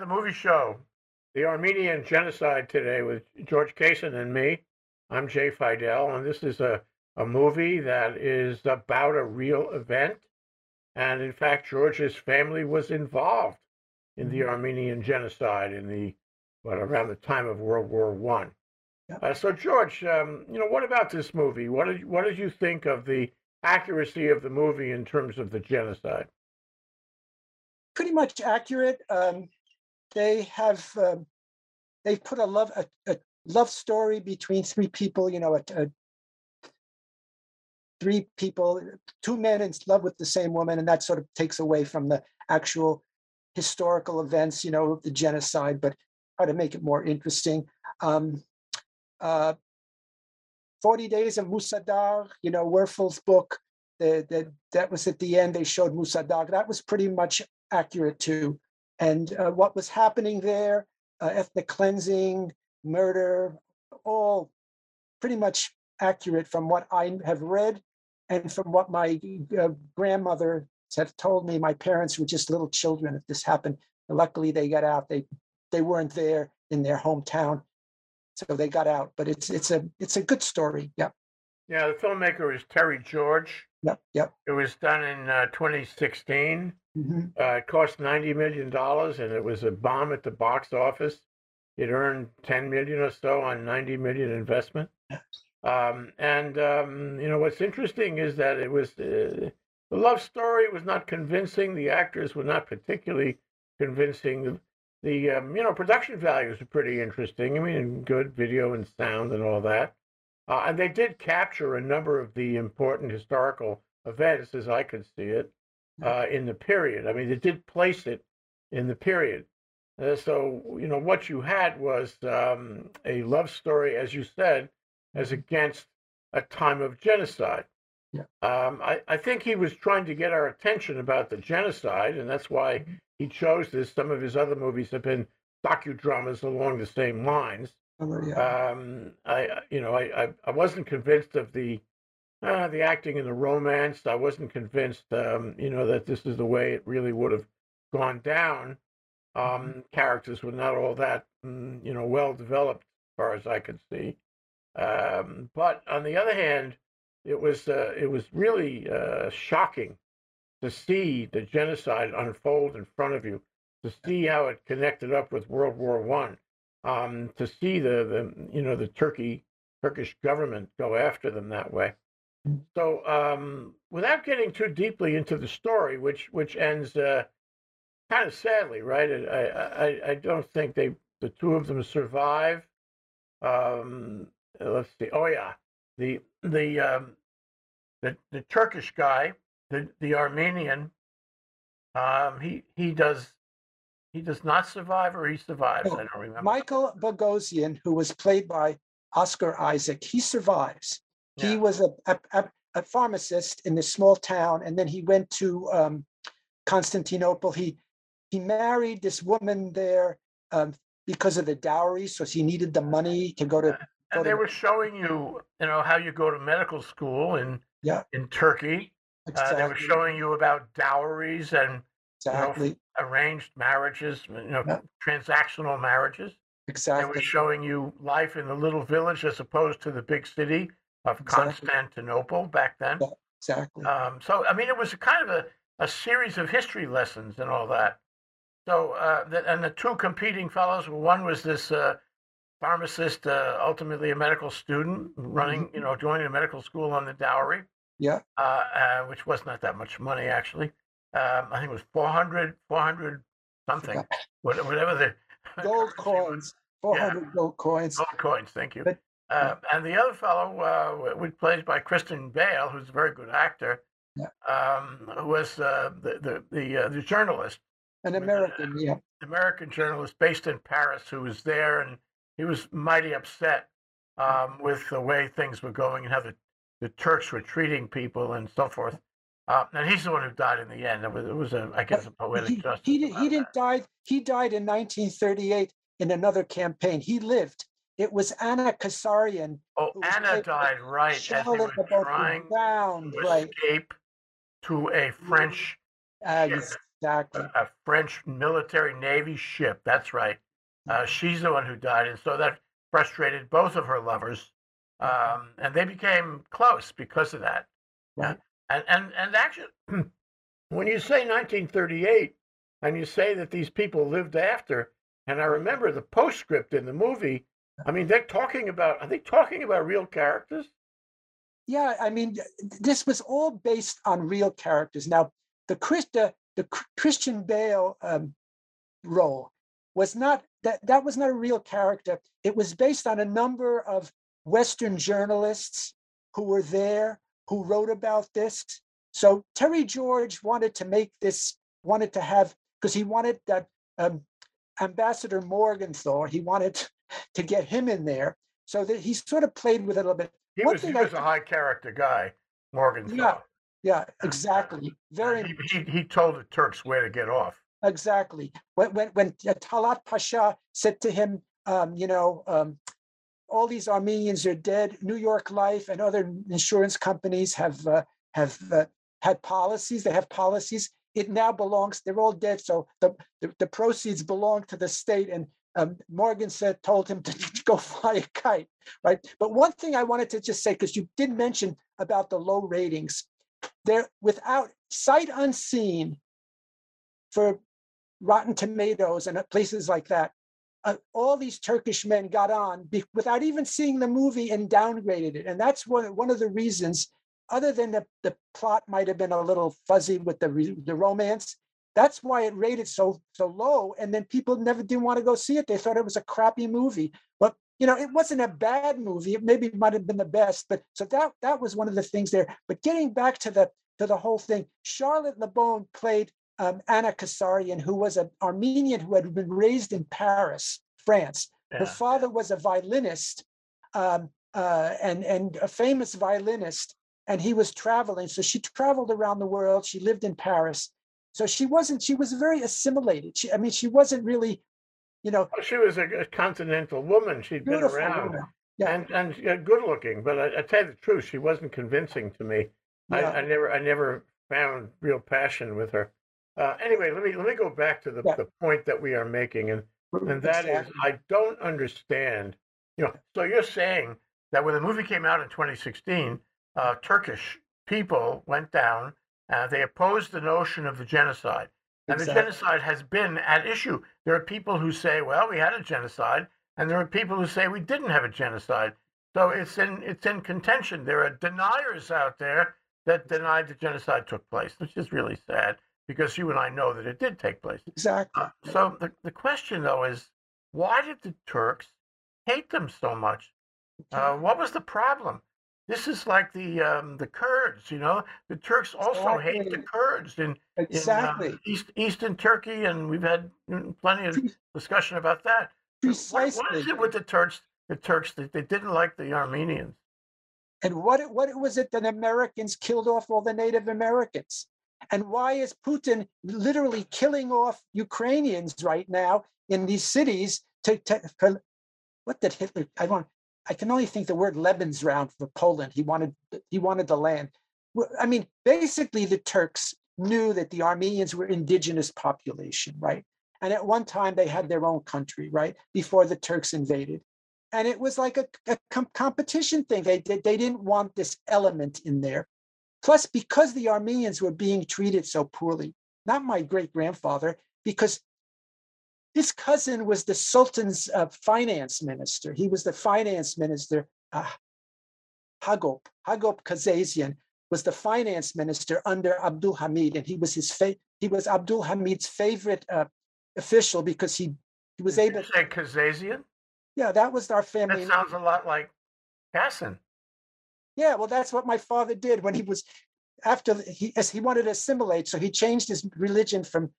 The movie show, The Armenian Genocide today with George Kaysen and me. I'm Jay Fidel, and this is a, a movie that is about a real event. And in fact, George's family was involved in the Mhm. Armenian Genocide in the what around the time of World War One. Yeah. Uh, so, George, um, you know, what about this movie? What did what did you think of the accuracy of the movie in terms of the genocide? Pretty much accurate. Um, they have um, they've put a love a, a love story between three people. You know, a, a three people, two men in love with the same woman, and that sort of takes away from the actual historical events. You know, the genocide, but try to make it more interesting. Um, uh, 40 Days of Musa Dagh, you know, Werfel's book, the, the, that was at the end, they showed Musa Dagh. That was pretty much accurate too. And uh, what was happening there, uh, ethnic cleansing, murder, all pretty much accurate from what I have read and from what my uh, grandmother had told me. My parents were just little children if this happened. And luckily, they got out. They they weren't there in their hometown, so they got out. But it's it's a it's a good story. Yep, Yeah, the filmmaker is Terry George. yep, yep. It was done in uh, 2016. Mhm, Uh, it cost 90 million dollars, and it was a bomb at the box office. It earned 10 million or so on 90 million investment. Um, and um, you know what's interesting is that it was uh, the love story was not convincing. The actors were not particularly convincing. The, the um, you know production values are pretty interesting. I mean, good video and sound and all that. Uh, and they did capture a number of the important historical events, as I could see it, uh, in the period. I mean, they did place it in the period. Uh, so, you know, what you had was um, a love story, as you said, as against a time of genocide. Yeah. Um, I, I think he was trying to get our attention about the genocide, and that's why Mhm. he chose this. Some of his other movies have been docudramas along the same lines. Oh, yeah. Um, I, I- you know, I, I, I wasn't convinced of the, uh, the acting and the romance. I wasn't convinced, um, you know, that this is the way it really would have gone down. Um, characters were not all that, mm, you know, well developed as far as I could see. Um, but on the other hand, it was, uh, it was really uh, shocking to see the genocide unfold in front of you, to see how it connected up with World War One um, to see the, the you know the Turkey Turkish government go after them that way. So um, without getting too deeply into the story, which which ends uh, kind of sadly, right? I, I I don't think they the two of them survive. Um, let's see. Oh yeah, the the um, the the Turkish guy, the the Armenian. Um, he he does he does not survive, or he survives. No, I don't remember. Michael Bogosian, who was played by Oscar Isaac, he survives. He was a, a, a, a pharmacist in this small town, and then he went to um, Constantinople. He he married this woman there um, because of the dowry, so he needed the money to go to. go and they to- were showing you, you know, how you go to medical school in Yeah. in Turkey. Uh, they were showing you about dowries and Exactly. arranged marriages, you know, Yeah. transactional marriages. Exactly. They were showing you life in the little village as opposed to the big city of Exactly. Constantinople back then. Yeah. Exactly. Um, so, I mean, it was a kind of a, a series of history lessons and all that. So, uh, the, and the two competing fellows, one was this uh, pharmacist, uh, ultimately a medical student, running, you know, joining a medical school on the dowry, Yeah. uh, uh, which was not that much money, actually. Um, I think it was 400, 400 something, whatever the Gold coins. Four hundred gold coins. Gold coins, thank you. But- Uh, and the other fellow, uh, was played by Christian Bale, who's a very good actor, Yeah. um, who was uh, the the the, uh, the journalist, An American. Yeah. American journalist based in Paris, who was there, and he was mighty upset um, with the way things were going and how the, the Turks were treating people and so forth. Uh, and he's the one who died in the end. It was, it was a, I guess, a poetic He, justice. he, did, he didn't die. He died in 1938 in another campaign. He lived. It was Anna Kasarian. Oh, Anna died right as they were about trying ground, to right? escape to a French Uh, ship. exactly. a, a French military navy ship. That's right. Uh, she's the one who died, and so that frustrated both of her lovers, um, and they became close because of that. Right. And and and actually, when you say 1938, and you say that these people lived after, and I remember the postscript in the movie. I mean, they're talking about. Are they talking about real characters? Yeah, I mean, this was all based on real characters. Now, the Chris, the, the Christian Bale um, role was not that that was not a real character. It was based on a number of Western journalists who were there who wrote about this. So Terry George wanted to make this, wanted to have because he wanted that um, Ambassador Morgenthau. He wanted to get him in there, so that he sort of played with it a little bit. He One was he thing I was a high character guy, Morgan. Yeah, yeah, exactly. Very He, he he told the Turks where to get off. Exactly. When when when uh, Talat Pasha said to him, um, you know, um, all these Armenians are dead. New York Life and other insurance companies have uh, have uh, had policies. They have policies. It now belongs. They're all dead. So the the, the proceeds belong to the state. And um, Morgan said told him to go fly a kite, right? But one thing I wanted to just say because you did mention about the low ratings, there without sight unseen for Rotten Tomatoes and places like that. Uh, all these Turkish men got on be, without even seeing the movie and downgraded it. And that's one, one of the reasons, other than the, the plot might have been a little fuzzy with the, the romance, that's why it rated so so low. And then people never didn't want to go see it. They thought it was a crappy movie. But you know, it wasn't a bad movie. It maybe might have been the best. But so that that was one of the things there. But getting back to the to the whole thing, Charlotte Le Bon played um, Anna Kasarian, who was an Armenian who had been raised in Paris, France. Her father was a violinist um, uh, and, and a famous violinist, and he was traveling. So she traveled around the world. She lived in Paris. So she wasn't, she was very assimilated. She, I mean, she wasn't really, you know, Oh, She was a, a continental woman. She'd been around woman. Yeah. and and yeah, good looking. But I, I tell you the truth, she wasn't convincing to me. I, Yeah. I never I never found real passion with her. Uh, anyway, let me let me go back to the, the point that we are making, and and that is Exactly. I don't understand. You know, so you're saying that when the movie came out in 2016, uh, Turkish people went down. Uh, they oppose the notion of the genocide, and the genocide has been at issue. There are people who say, "Well, we had a genocide," and there are people who say we didn't have a genocide. So it's in it's in contention. There are deniers out there that denied the genocide took place, which is really sad because you and I know that it did take place. Exactly. Uh, so the, the question though is why did the Turks hate them so much? Uh, what was the problem? This is like the um, the Kurds, you know. The Turks also hate the Kurds in, in uh, Exactly. East, Eastern Turkey, and we've had plenty of discussion about that. But What, what is it with the Turks? The Turks that they didn't like the Armenians. And what, what was it that Americans killed off all the Native Americans? And why is Putin literally killing off Ukrainians right now in these cities to, to what did Hitler, I want, I can only think the word Lebensraum for Poland. He wanted, he wanted the land. I mean, basically the Turks knew that the Armenians were indigenous population, right? And at one time they had their own country, right? Before the Turks invaded and it was like a, a com- competition thing. They, they they didn't want this element in there. Plus, because the Armenians were being treated so poorly, not my great grandfather, because his cousin was the Sultan's uh, finance minister. He was the finance minister. Uh, Hagop Hagop Kazazian was the finance minister under Abdul Hamid, and he was his fa- he was Abdul Hamid's favorite uh, official because he he was Did able. you say Kazazian? Yeah, that was our family. That name. sounds a lot like Cassin. Yeah, well, that's what my father did when he was after he as he wanted to assimilate. So he changed his religion from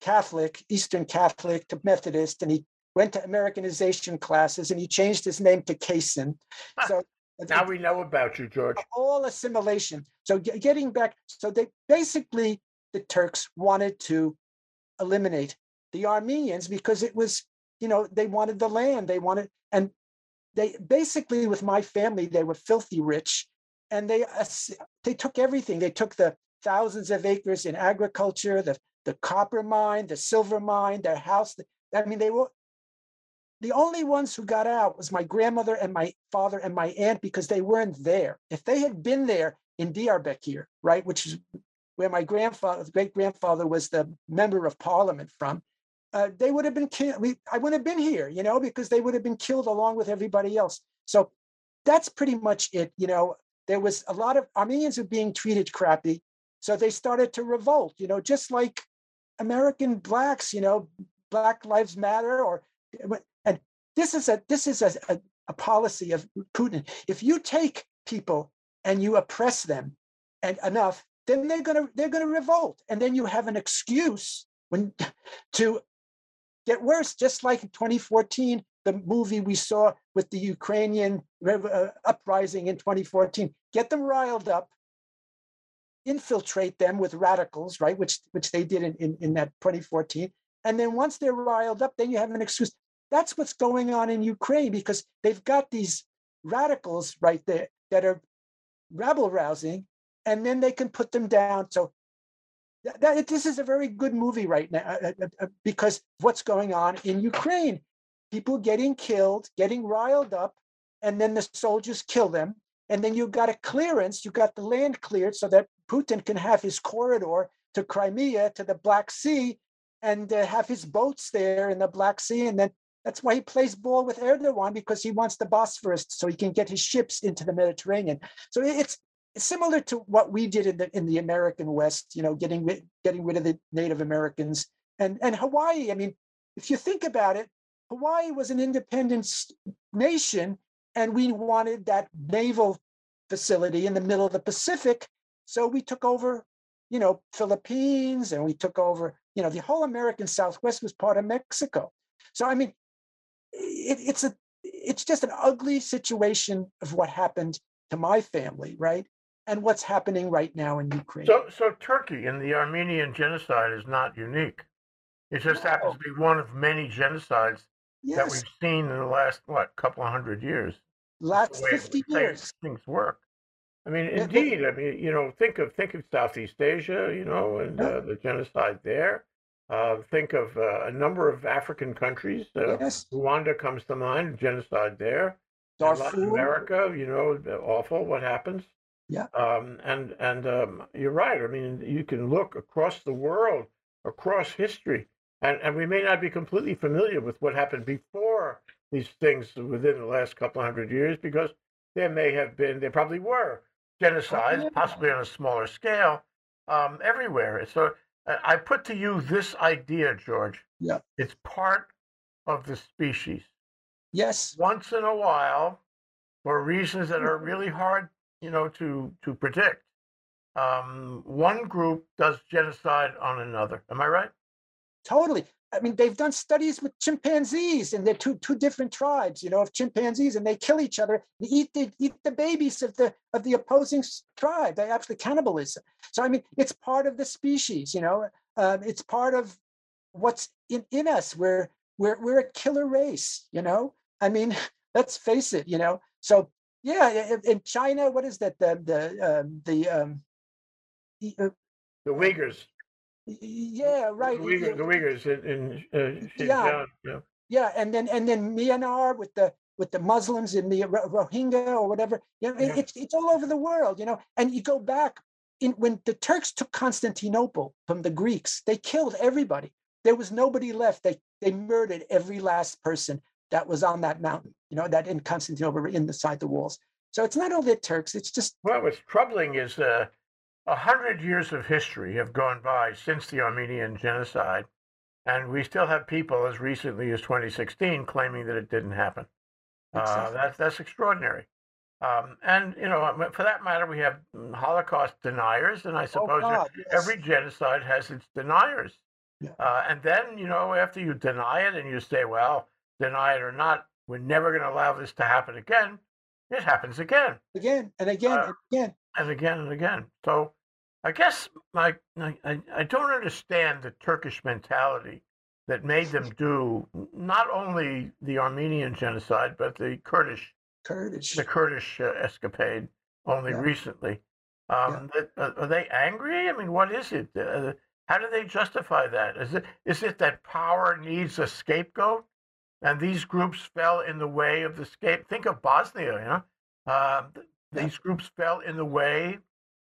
Catholic, Eastern Catholic to Methodist, and he went to Americanization classes and he changed his name to Kaysen. Ah, so Now we know about you, George. all assimilation. So ge- getting back, so they basically the Turks wanted to eliminate the Armenians because it was, you know, they wanted the land, they wanted, and they basically with my family they were filthy rich, and they uh, they took everything. They took the thousands of acres in agriculture, the the copper mine, the silver mine, their house. I mean, they were the only ones who got out was my grandmother and my father and my aunt because they weren't there. If they had been there in Diyarbakir, right, which is where my grandfather, great grandfather, was the member of parliament from, uh, they would have been killed. I wouldn't have been here, you know, because they would have been killed along with everybody else. So that's pretty much it. You know, there was a lot of Armenians were being treated crappy, so they started to revolt. You know, just like American blacks, you know, Black Lives Matter, or and this is a this is a, a, a policy of Putin. If you take people and you oppress them and enough, then they're gonna they're gonna revolt, and then you have an excuse when to get worse. Just like in 2014, the movie we saw with the Ukrainian uh, uprising in 2014, get them riled up, infiltrate them with radicals, right? Which which they did in, in, in that 2014. And then once they're riled up, then you have an excuse. That's what's going on in Ukraine because they've got these radicals right there that are rabble rousing, and then they can put them down. So that, that, this is a very good movie right now uh, uh, uh, because what's going on in Ukraine. People getting killed, getting riled up, and then the soldiers kill them. And then you got a clearance, you got the land cleared so that Putin can have his corridor to Crimea, to the Black Sea, and uh, have his boats there in the Black Sea. And then that's why he plays ball with Erdogan because he wants the Bosphorus so he can get his ships into the Mediterranean. So it's similar to what we did in the in the American West, you know, getting rid, getting rid of the Native Americans and and Hawaii. I mean, if you think about it, Hawaii was an independent nation, and we wanted that naval facility in the middle of the Pacific, so we took over, you know, Philippines, and we took over, you know, the whole American Southwest was part of Mexico. So I mean, it, it's a it's just an ugly situation of what happened to my family, right? and what's happening right now in Ukraine. So, so Turkey and the Armenian genocide is not unique. It just no. happens to be one of many genocides yes. that we've seen in the last what couple of hundred years. Last fifty years, things work. I mean, indeed. I mean, you know, think of think of Southeast Asia, you know, and uh, the genocide there. Uh, think of uh, a number of African countries. Uh, yes. Rwanda comes to mind. Genocide there. Darfur. Latin America, you know, awful what happens. Yeah. Um, and and um, you're right. I mean, you can look across the world, across history, and, and we may not be completely familiar with what happened before these things within the last couple hundred years, because there may have been, there probably were genocides, possibly on a smaller scale, um, everywhere. So I put to you this idea, George. Yeah. It's part of the species. Yes. Once in a while, for reasons that are really hard you know, to to predict. Um, one group does genocide on another. Am I right? Totally. I mean, they've done studies with chimpanzees, and they're two two different tribes, you know, of chimpanzees, and they kill each other, and eat the eat the babies of the of the opposing tribe. They actually cannibalism. So I mean, it's part of the species, you know. Um, it's part of what's in in us. We're we're we're a killer race, you know. I mean, let's face it, you know. So yeah, in China, what is that? The the um, the um, uh, the Uyghurs. Yeah, right. The Uyghurs, the Uyghurs in, in uh, yeah. yeah, yeah, and then and then Myanmar with the with the Muslims in the Rohingya or whatever. You know, yeah. it's it's all over the world. You know, and you go back in when the Turks took Constantinople from the Greeks, they killed everybody. There was nobody left. They they murdered every last person that was on that mountain, you know, that in Constantinople, inside the walls. So it's not only the Turks, it's just. Well, what's troubling is uh, a uh, hundred years of history have gone by since the Armenian genocide, and we still have people as recently as 2016 claiming that it didn't happen. Uh, exactly. Uh, that's, that's extraordinary. Um, and, you know, for that matter, we have Holocaust deniers, and I oh, suppose oh God, yes. every genocide has its deniers. Yeah. Uh, and then, you know, after you deny it and you say, well, deny it or not, we're never going to allow this to happen again. It happens again, again and again uh, and again and again and again. So, I guess my I, I don't understand the Turkish mentality that made them do not only the Armenian genocide but the Kurdish Kurdish the Kurdish uh, escapade only yeah. recently. Um, yeah. that, uh, are they angry? I mean, what is it? Uh, how do they justify that? Is it is it that power needs a scapegoat, and these groups fell in the way of the scape? Think of Bosnia, you know. Uh, these groups fell in the way.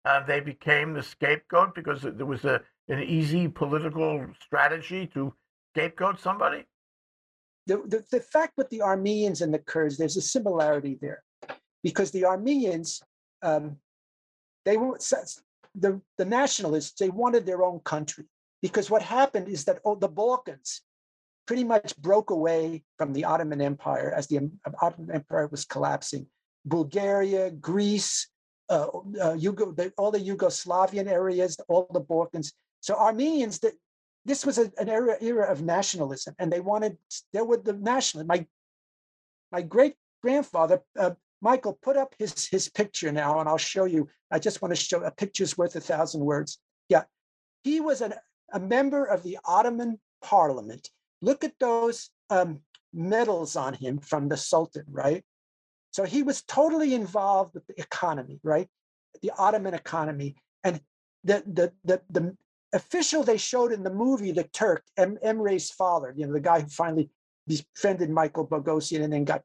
Uh, they became the scapegoat because there was a an easy political strategy to scapegoat somebody. The, the, the fact with the Armenians and the Kurds, there's a similarity there, because the Armenians, um, they were the, the nationalists, they wanted their own country because what happened is that oh, the Balkans pretty much broke away from the Ottoman Empire as the Ottoman Empire was collapsing. Bulgaria, Greece, uh, uh, Yugo, the, all the Yugoslavian areas, all the Balkans. So Armenians, the, this was a, an era, era of nationalism, and they wanted, there were the national. My, my great grandfather, uh, Michael, put up his, his picture now, and I'll show you. I just want to show a picture's worth a thousand words. Yeah, he was an, a member of the Ottoman parliament. Look at those um, medals on him from the Sultan, right? So he was totally involved with the economy, right? The Ottoman economy. And the, the, the, the official they showed in the movie, the Turk, em, Emre's father, you know, the guy who finally befriended Michael Bogosian and then got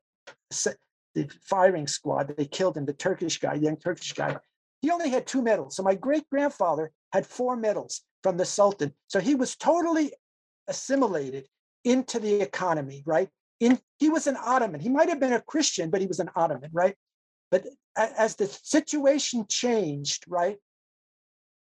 the firing squad. They killed him, the Turkish guy, young Turkish guy. He only had two medals. So my great grandfather had four medals from the Sultan. So he was totally assimilated into the economy, right? In he was an Ottoman. He might have been a Christian, but he was an Ottoman, right? But as the situation changed, right,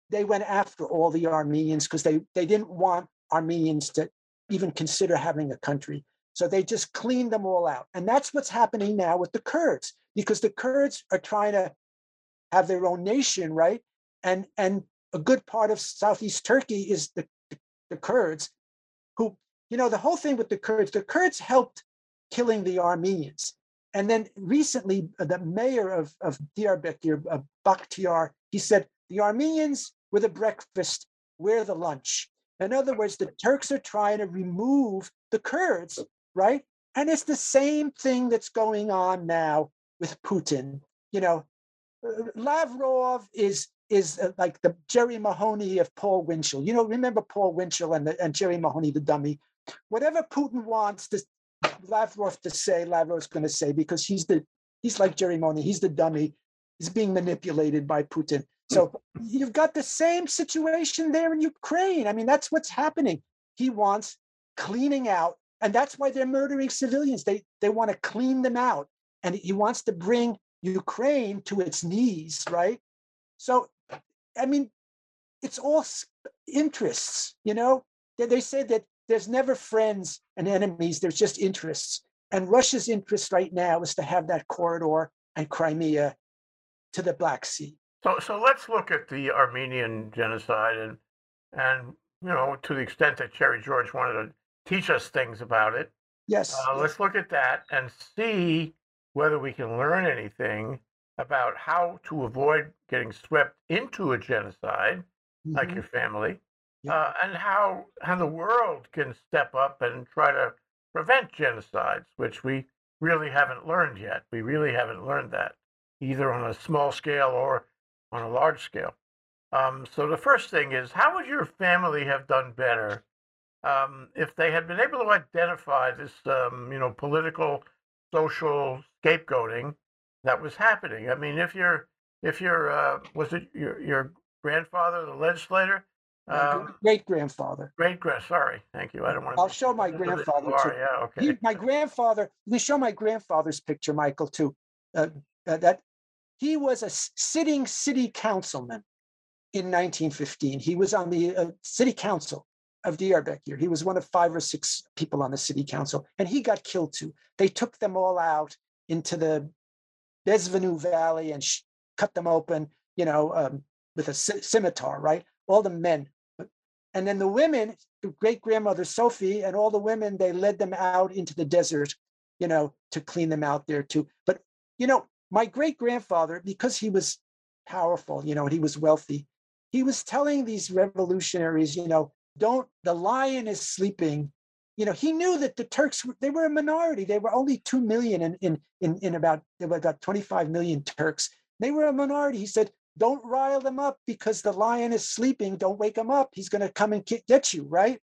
they went after all the Armenians because they they didn't want Armenians to even consider having a country. So they just cleaned them all out. And that's what's happening now with the Kurds, because the Kurds are trying to have their own nation, right? And and a good part of southeast Turkey is the, the, the Kurds, who, you know, the whole thing with the Kurds, the Kurds helped killing the Armenians. And then recently, uh, the mayor of, of Diyarbakir, uh, Bakhtiar, he said, the Armenians were the breakfast, we're the lunch. In other words, the Turks are trying to remove the Kurds right? And it's the same thing that's going on now with Putin. You know, uh, Lavrov is is uh, like the Jerry Mahoney of Paul Winchell. You know, remember Paul Winchell and, the, and Jerry Mahoney, the dummy. Whatever Putin wants to, Lavrov to say, Lavrov's going to say because he's the he's like Jerry Mahoney. He's the dummy. He's being manipulated by Putin. So you've got the same situation there in Ukraine. I mean, that's what's happening. He wants cleaning out and that's why they're murdering civilians. They they want to clean them out, and he wants to bring Ukraine to its knees, right? So, I mean, it's all interests. You know, they, they say that there's never friends and enemies. There's just interests, and Russia's interest right now is to have that corridor and Crimea to the Black Sea. So, so let's look at the Armenian genocide and and you know to the extent that Terry George wanted to teach us things about it. Yes. Uh, let's look at that and see whether we can learn anything about how to avoid getting swept into a genocide, mm-hmm. like your family. Uh, and how how the world can step up and try to prevent genocides, which we really haven't learned yet. We really haven't learned that either on a small scale or on a large scale. Um, so the first thing is, how would your family have done better um, if they had been able to identify this, um, you know, political, social scapegoating that was happening. I mean, if you're, if you're, uh, was it your your grandfather, the legislator? Um, great grandfather. Great grand. Sorry, thank you. I don't want to. I'll show my grandfather too. Yeah, okay. He, my grandfather. We show my grandfather's picture, Michael, too. Uh, uh, that he was a sitting city councilman in 1915. He was on the uh, city council of Diyarbakir. Here. He was one of five or six people on the city council, and he got killed too. They took them all out into the Bezvenu Valley and sh- cut them open, you know, um, with a scimitar, right? All the men. And then the women, great grandmother Sophie, and all the women, they led them out into the desert, you know, to clean them out there too. But, you know, my great grandfather, because he was powerful, you know, and he was wealthy, he was telling these revolutionaries, you know, don't the lion is sleeping. You know he knew that the turks they were a minority. They were only 2 million in in in, in about there were about 25 million turks. They were a minority. He said don't rile them up because the lion is sleeping. Don't wake him up. He's going to come and get you, right?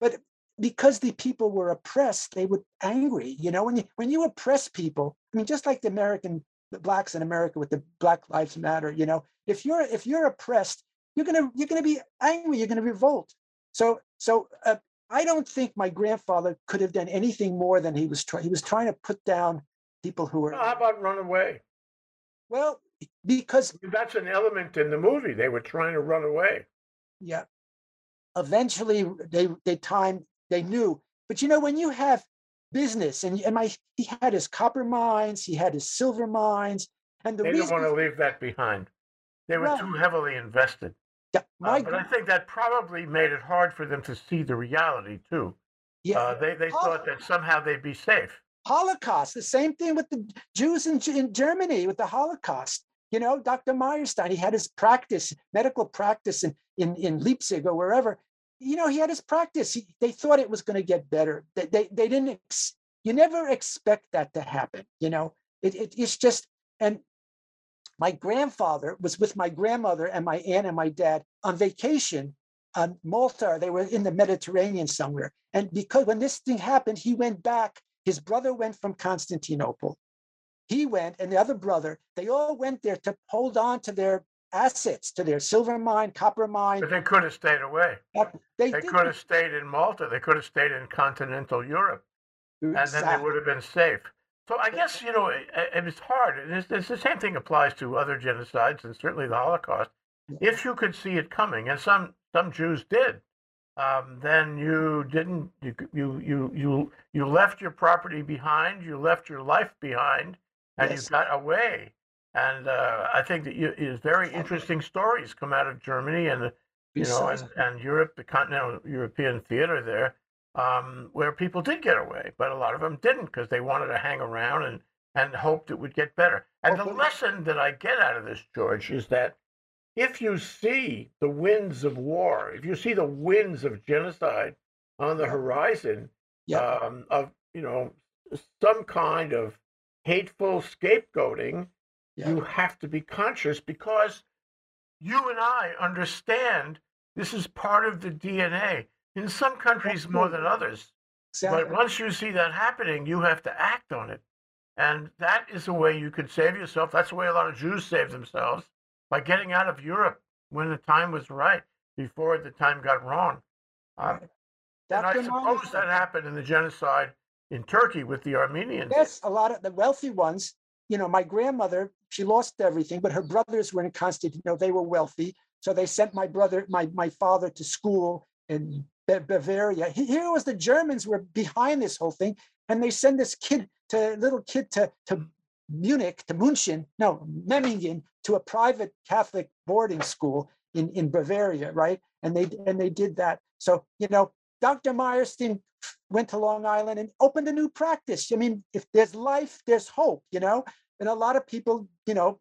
But because the people were oppressed, they were angry. You know, when you when you oppress people, I mean, just like the American the blacks in America with the Black Lives Matter, you know, if you're if you're oppressed, you're gonna you're gonna be angry. You're gonna revolt. So so uh, I don't think my grandfather could have done anything more than he was trying. He was trying to put down people who were. How about run away? Well, because that's an element in the movie. They were trying to run away. Yeah. Eventually, they they timed. they knew. But you know, when you have business and, and my he had his copper mines, he had his silver mines, and the they reason didn't want to leave that behind. They were Right. too heavily invested. yeah, Uh, my but I think that probably made it hard for them to see the reality too. yeah, Uh, they they thought that somehow they'd be safe. Holocaust. The same thing with the Jews in, in Germany with the Holocaust. You know, Dr. Meyerstein, he had his practice, medical practice in, in, in Leipzig or wherever. You know, he had his practice. He, they thought it was going to get better. They, they, they didn't, ex, you never expect that to happen. You know, it, it, it's just, and my grandfather was with my grandmother and my aunt and my dad on vacation on Malta. They were in the Mediterranean somewhere. And because when this thing happened, he went back his brother went from Constantinople. He went, and the other brother, they all went there to hold on to their assets, to their silver mine, copper mine. But they could have stayed away. They, They could have stayed in Malta. They could have stayed in continental Europe, and then they would have been safe. So I guess you know it, it was hard. And it's, it's the same thing applies to other genocides and certainly the Holocaust. If you could see it coming, and some some Jews did, um, then you didn't. You you you you you left your property behind. You left your life behind, and Yes. you got away. And uh, I think that you, is very interesting stories come out of Germany and you know, and, and Europe, the continental European theater there, um, where people did get away, but a lot of them didn't because they wanted to hang around and, and hoped it would get better. And the lesson that I get out of this, George, is that if you see the winds of war, if you see the winds of genocide on the horizon, Yeah. um, of you know some kind of hateful scapegoating, Yeah. you have to be conscious because you and I understand this is part of the DNA. In some countries more than others, exactly. but once you see that happening, you have to act on it, and that is a way you could save yourself. That's the way a lot of Jews saved themselves by getting out of Europe when the time was right, before the time got wrong. Um, and I suppose that happened in the genocide in Turkey with the Armenians. Yes, a lot of the wealthy ones. You know, my grandmother, she lost everything, but her brothers were in Constantinople. They were wealthy, so they sent my brother, my my father, to school in Ba- Bavaria. Here was the Germans were behind this whole thing, and they send this kid to little kid to to Munich to München, no Memmingen, to a private Catholic boarding school in in Bavaria, right? And they and they did that. So you know, Dr. Meyerstein went to Long Island and opened a new practice. I mean, if there's life, there's hope, you know. And a lot of people, you know,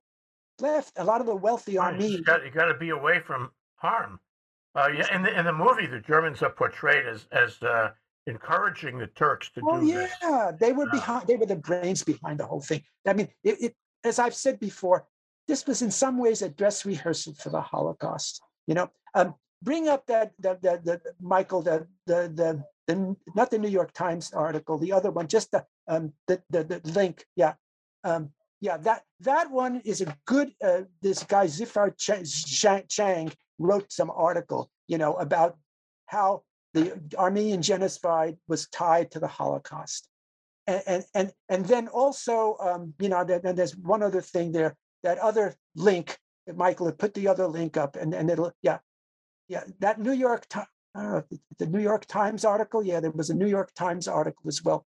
left. A lot of the wealthy Armenians. You got, to be away from harm. Uh, yeah, in the in the movie, the Germans are portrayed as as uh, encouraging the Turks to Oh do this. yeah, they were Yeah. behind. They were the brains behind the whole thing. I mean, it, it as I've said before, this was in some ways a dress rehearsal for the Holocaust. You know, um, bring up that the the, the Michael the the the the not the New York Times article, the other one, just the um the the, the link. Yeah, um, yeah. That that one is a good. Uh, this guy Zifar Ch- Chang, wrote some article, you know, about how the Armenian genocide was tied to the Holocaust. And, and, and, and then also, um, you know, then there's one other thing there, that other link Michael put the other link up and, and it'll, yeah, yeah, that New York, Don't know, it's the New York Times article. Yeah, there was a New York Times article as well.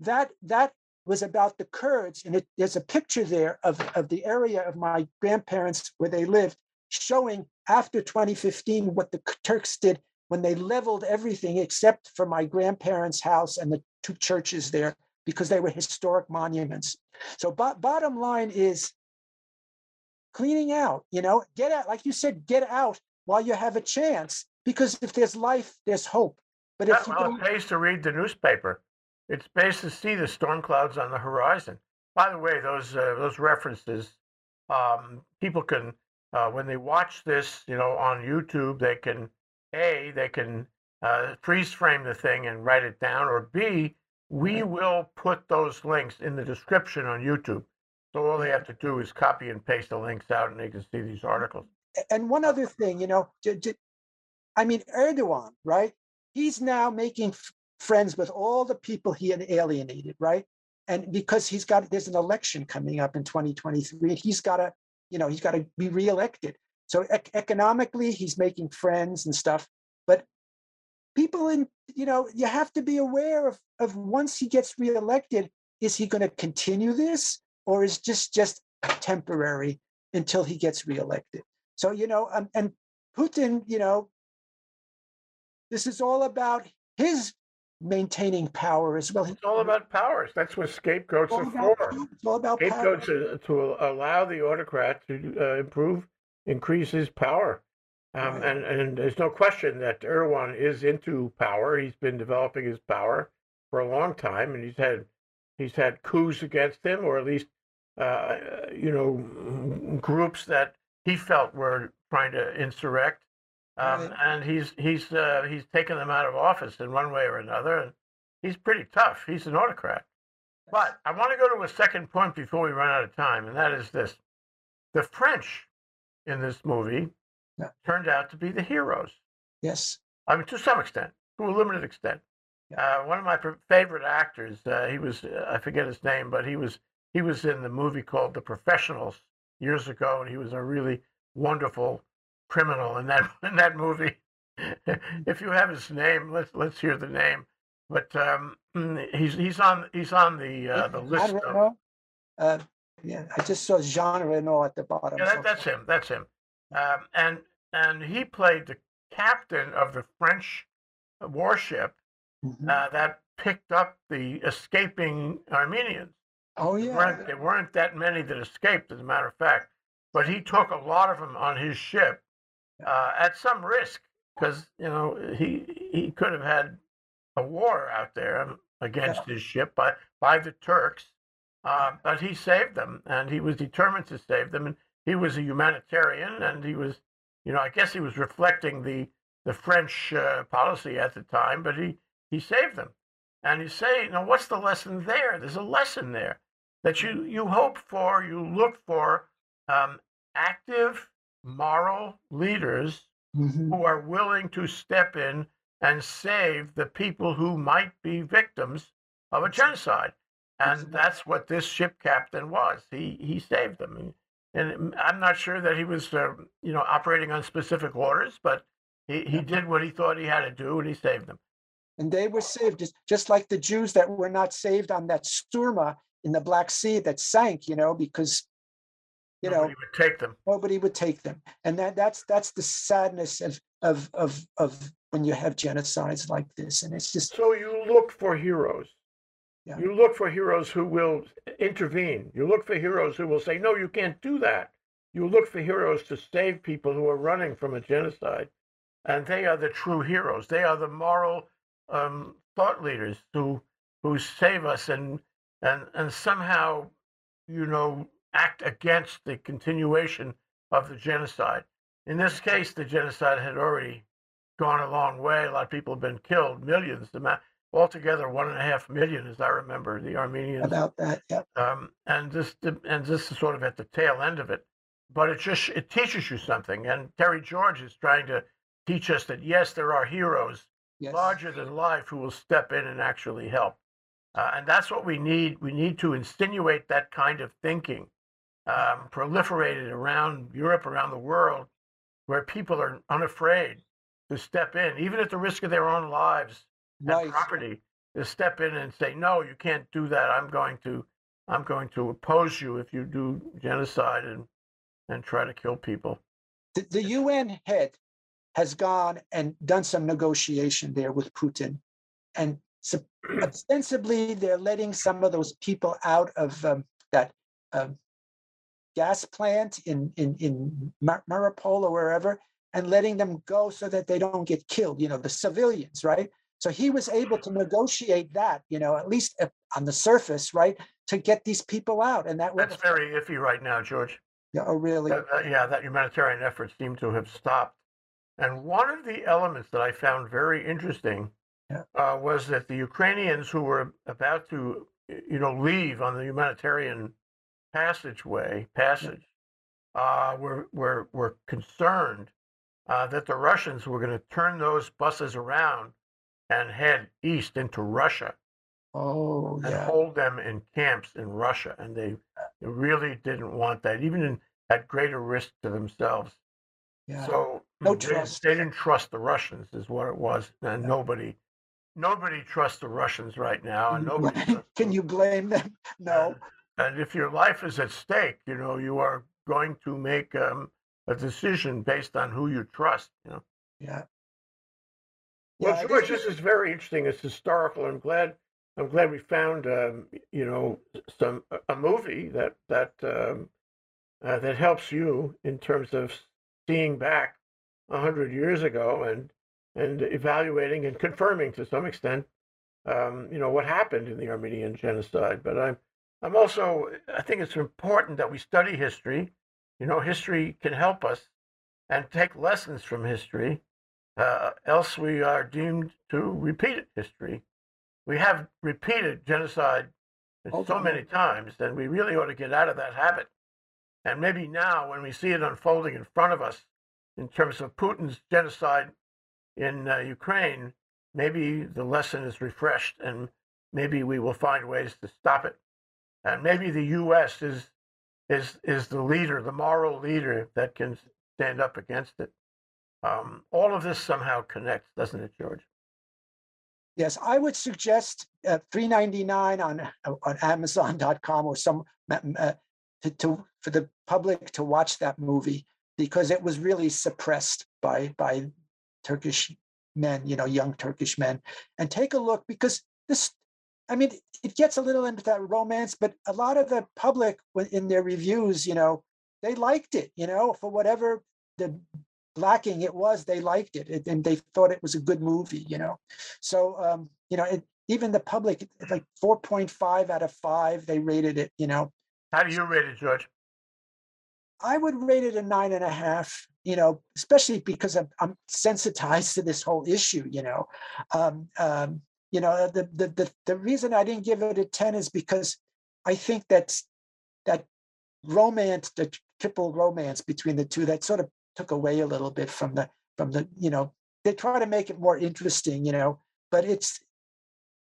That, that was about the Kurds. And it, there's a picture there of, of the area of my grandparents where they lived, showing after 2015 what the Turks did when they leveled everything except for my grandparents' house and the two churches there because they were historic monuments. So bo- bottom line is cleaning out, you know, get out, like you said, get out while you have a chance because if there's life, there's hope. But if you well, don't, it pays to read the newspaper. It pays to see the storm clouds on the horizon. By the way, those uh, those references, um, people can uh, when they watch this, you know, on YouTube, they can a they can uh, freeze frame the thing and write it down, or b we will put those links in the description on YouTube. So all they have to do is copy and paste the links out, and they can see these articles. And one other thing, you know, I mean, Erdogan, right? He's now making f- friends with all the people he had alienated, right? And because he's got, there's an election coming up in 2023, and he's got to, you know, he's got to be reelected. So ec- economically, he's making friends and stuff. But people in, you know, you have to be aware of, of once he gets reelected, is he going to continue this or is just just temporary until he gets reelected? So, you know, um, and Putin, you know, this is all about his maintaining power as well. It's all about powers. That's what scapegoats are for. power. It's all about power. Scapegoats are to allow the autocrat to uh, improve, increase his power. Um, Right. and, and there's no question that Erdogan is into power. He's been developing his power for a long time, and he's had he's had coups against him, or at least uh, you know groups that he felt were trying to insurrect. Um, Right. And he's he's uh, he's taken them out of office in one way or another. And he's pretty tough. He's an autocrat. But I want to go to a second point before we run out of time, and that is this: the French in this movie Yeah. turned out to be the heroes. Yes. I mean, to some extent, to a limited extent. Uh, one of my favorite actors, uh, he was, uh, I forget his name, but he was he was in the movie called The Professionals years ago, and he was a really wonderful criminal in that in that movie. if you have his name, let's let's hear the name. But um, he's he's on he's on the uh, the list. Of? Uh, yeah, I just saw Jean Reno at the bottom. yeah, that, that's him. That's him. Um, and and he played the captain of the French warship Mhm. uh, that picked up the escaping Armenians. Oh There yeah. weren't, there weren't that many that escaped, as a matter of fact. But he took a lot of them on his ship uh, at some risk because you know he he could have had a war out there against his ship by by the Turks. Uh, but he saved them, and he was determined to save them. And he was a humanitarian, and he was, you know, I guess he was reflecting the the French uh, policy at the time. But he he saved them, and you say, know, what's the lesson there? There's a lesson there that you you hope for, you look for um, active moral leaders Mhm. who are willing to step in and save the people who might be victims of a genocide. And that's what this ship captain was. He he saved them. And I'm not sure that he was, uh, you know, operating on specific orders, but he, he did what he thought he had to do, and he saved them. And they were saved, just, just like the Jews that were not saved on that Struma in the Black Sea that sank, you know, because you know Nobody would take them. nobody would take them. And that that's that's the sadness of of of of when you have genocides like this. And it's just So you look for heroes. Yeah. You look for heroes who will intervene. You look for heroes who will say, no, you can't do that. You look for heroes to save people who are running from a genocide. And they are the true heroes. They are the moral um, thought leaders who who save us and and and somehow, you know, act against the continuation of the genocide. In this case, the genocide had already gone a long way. A lot of people have been killed, millions. Altogether, one and a half million, as I remember, the Armenians. about that. Yeah. Um, and this and this is sort of at the tail end of it. But it just it teaches you something. And Terry George is trying to teach us that yes, there are heroes Yes. larger than life who will step in and actually help. Uh, and that's what we need. We need to insinuate that kind of thinking, um, proliferate it around Europe, around the world, where people are unafraid to step in, even at the risk of their own lives and property, to step in and say, "No, you can't do that. I'm going to, I'm going to oppose you if you do genocide and and try to kill people." The, the UN head has gone and done some negotiation there with Putin. And so ostensibly, they're letting some of those people out of um, that um, gas plant in, in, in Mar- Mariupol or wherever and letting them go so that they don't get killed, you know, the civilians, right? So he was able to negotiate that, you know, at least uh, on the surface, right, to get these people out. And that That's very iffy right now, George. Yeah. Oh, really? That, that- yeah, that humanitarian effort seemed to have stopped. And one of the elements that I found very interesting Yeah. uh, was that the Ukrainians who were about to, you know, leave on the humanitarian passageway passage uh, were were were concerned uh, that the Russians were going to turn those buses around and head east into Russia Oh, and yeah. hold them in camps in Russia, and they, they really didn't want that, even in, at greater risk to themselves. Yeah. So No they, trust. they didn't trust the Russians, is what it was, and nobody, nobody trusts the Russians right now, and nobody. Can you blame them? No. And if your life is at stake, you know you are going to make um, a decision based on who you trust. You know. Yeah. Well, Yeah, George, this is very interesting. It's historical. I'm glad. I'm glad we found, um, you know, some a movie that that um, uh, that helps you in terms of seeing back a hundred years ago and and evaluating and confirming to some extent, um, you know, what happened in the Armenian genocide. But I'm I'm also I think it's important that we study history. You know, history can help us and take lessons from history uh, else we are doomed to repeat history. We have repeated genocide so many times, and we really ought to get out of that habit. And maybe now, when we see it unfolding in front of us, in terms of Putin's genocide in uh, Ukraine, maybe the lesson is refreshed, and maybe we will find ways to stop it. And maybe the U.S. is is is the leader, the moral leader that can stand up against it. Um, all of this somehow connects, doesn't it, George? Yes, I would suggest uh, three ninety nine on uh, on Amazon.com or some uh, to, to for the public to watch that movie because it was really suppressed by by Turkish men, you know, young Turkish men, and take a look because this. I mean, it gets a little into that romance, but a lot of the public in their reviews, you know, they liked it, you know, for whatever the lacking it was, they liked it and- they thought it was a good movie, you know. So, um, you know, it, even the public, like 4.5 out of five, they rated it, you know. How do you rate it, George? I would rate it a nine and a half, you know, especially because I'm, I'm sensitized to this whole issue, you know. Um, um, you know, the, the the the reason I didn't give it a 10 is because I think that's that romance, the triple romance between the two, that sort of took away a little bit from the from the, you know, they try to make it more interesting, you know, but it's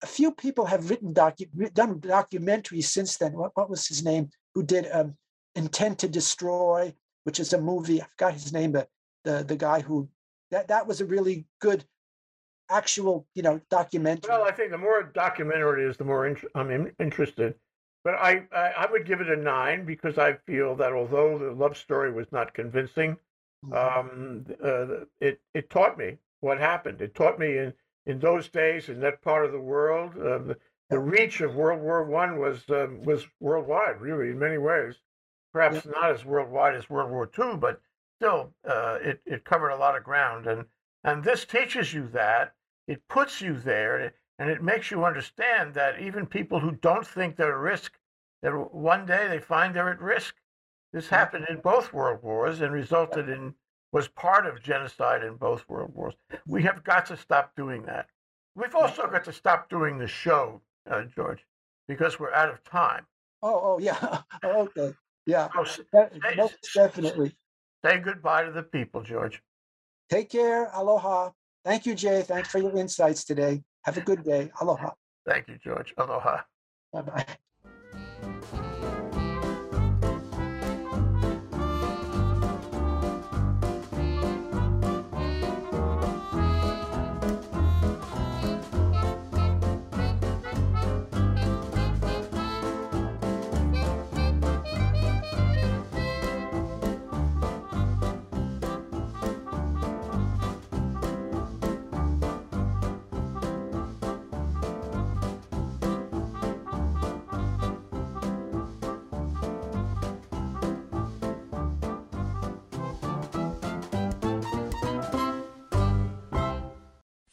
a few people have written docu done documentaries since then. What, what was his name? Who did um, Intent to Destroy, which is a movie. I forgot his name, but the the guy who that that was a really good actual you know documentary. Well, I think the more documentary it is, the more int- I'm in- interested. But I, I, I would give it a nine because I feel that although the love story was not convincing, Mhm. um, uh, it it taught me what happened. It taught me in in those days in that part of the world, uh, the, the reach of World War One was um, was worldwide, really, in many ways. Perhaps not as worldwide as World War Two, but still, uh, it it covered a lot of ground. And and this teaches you that it puts you there, and it makes you understand that even people who don't think they're at risk, that one day they find they're at risk. This happened in both world wars and resulted in was part of genocide in both world wars. We have got to stop doing that. We've also got to stop doing the show, uh, George, because we're out of time. oh, oh yeah. Oh, okay. Yeah. Oh, s- de- Most definitely. say goodbye to the people, George. Take care. Aloha. Thank you, Jay. Thanks for your insights today. Have a good day. Aloha. Thank you, George. Aloha. Bye bye.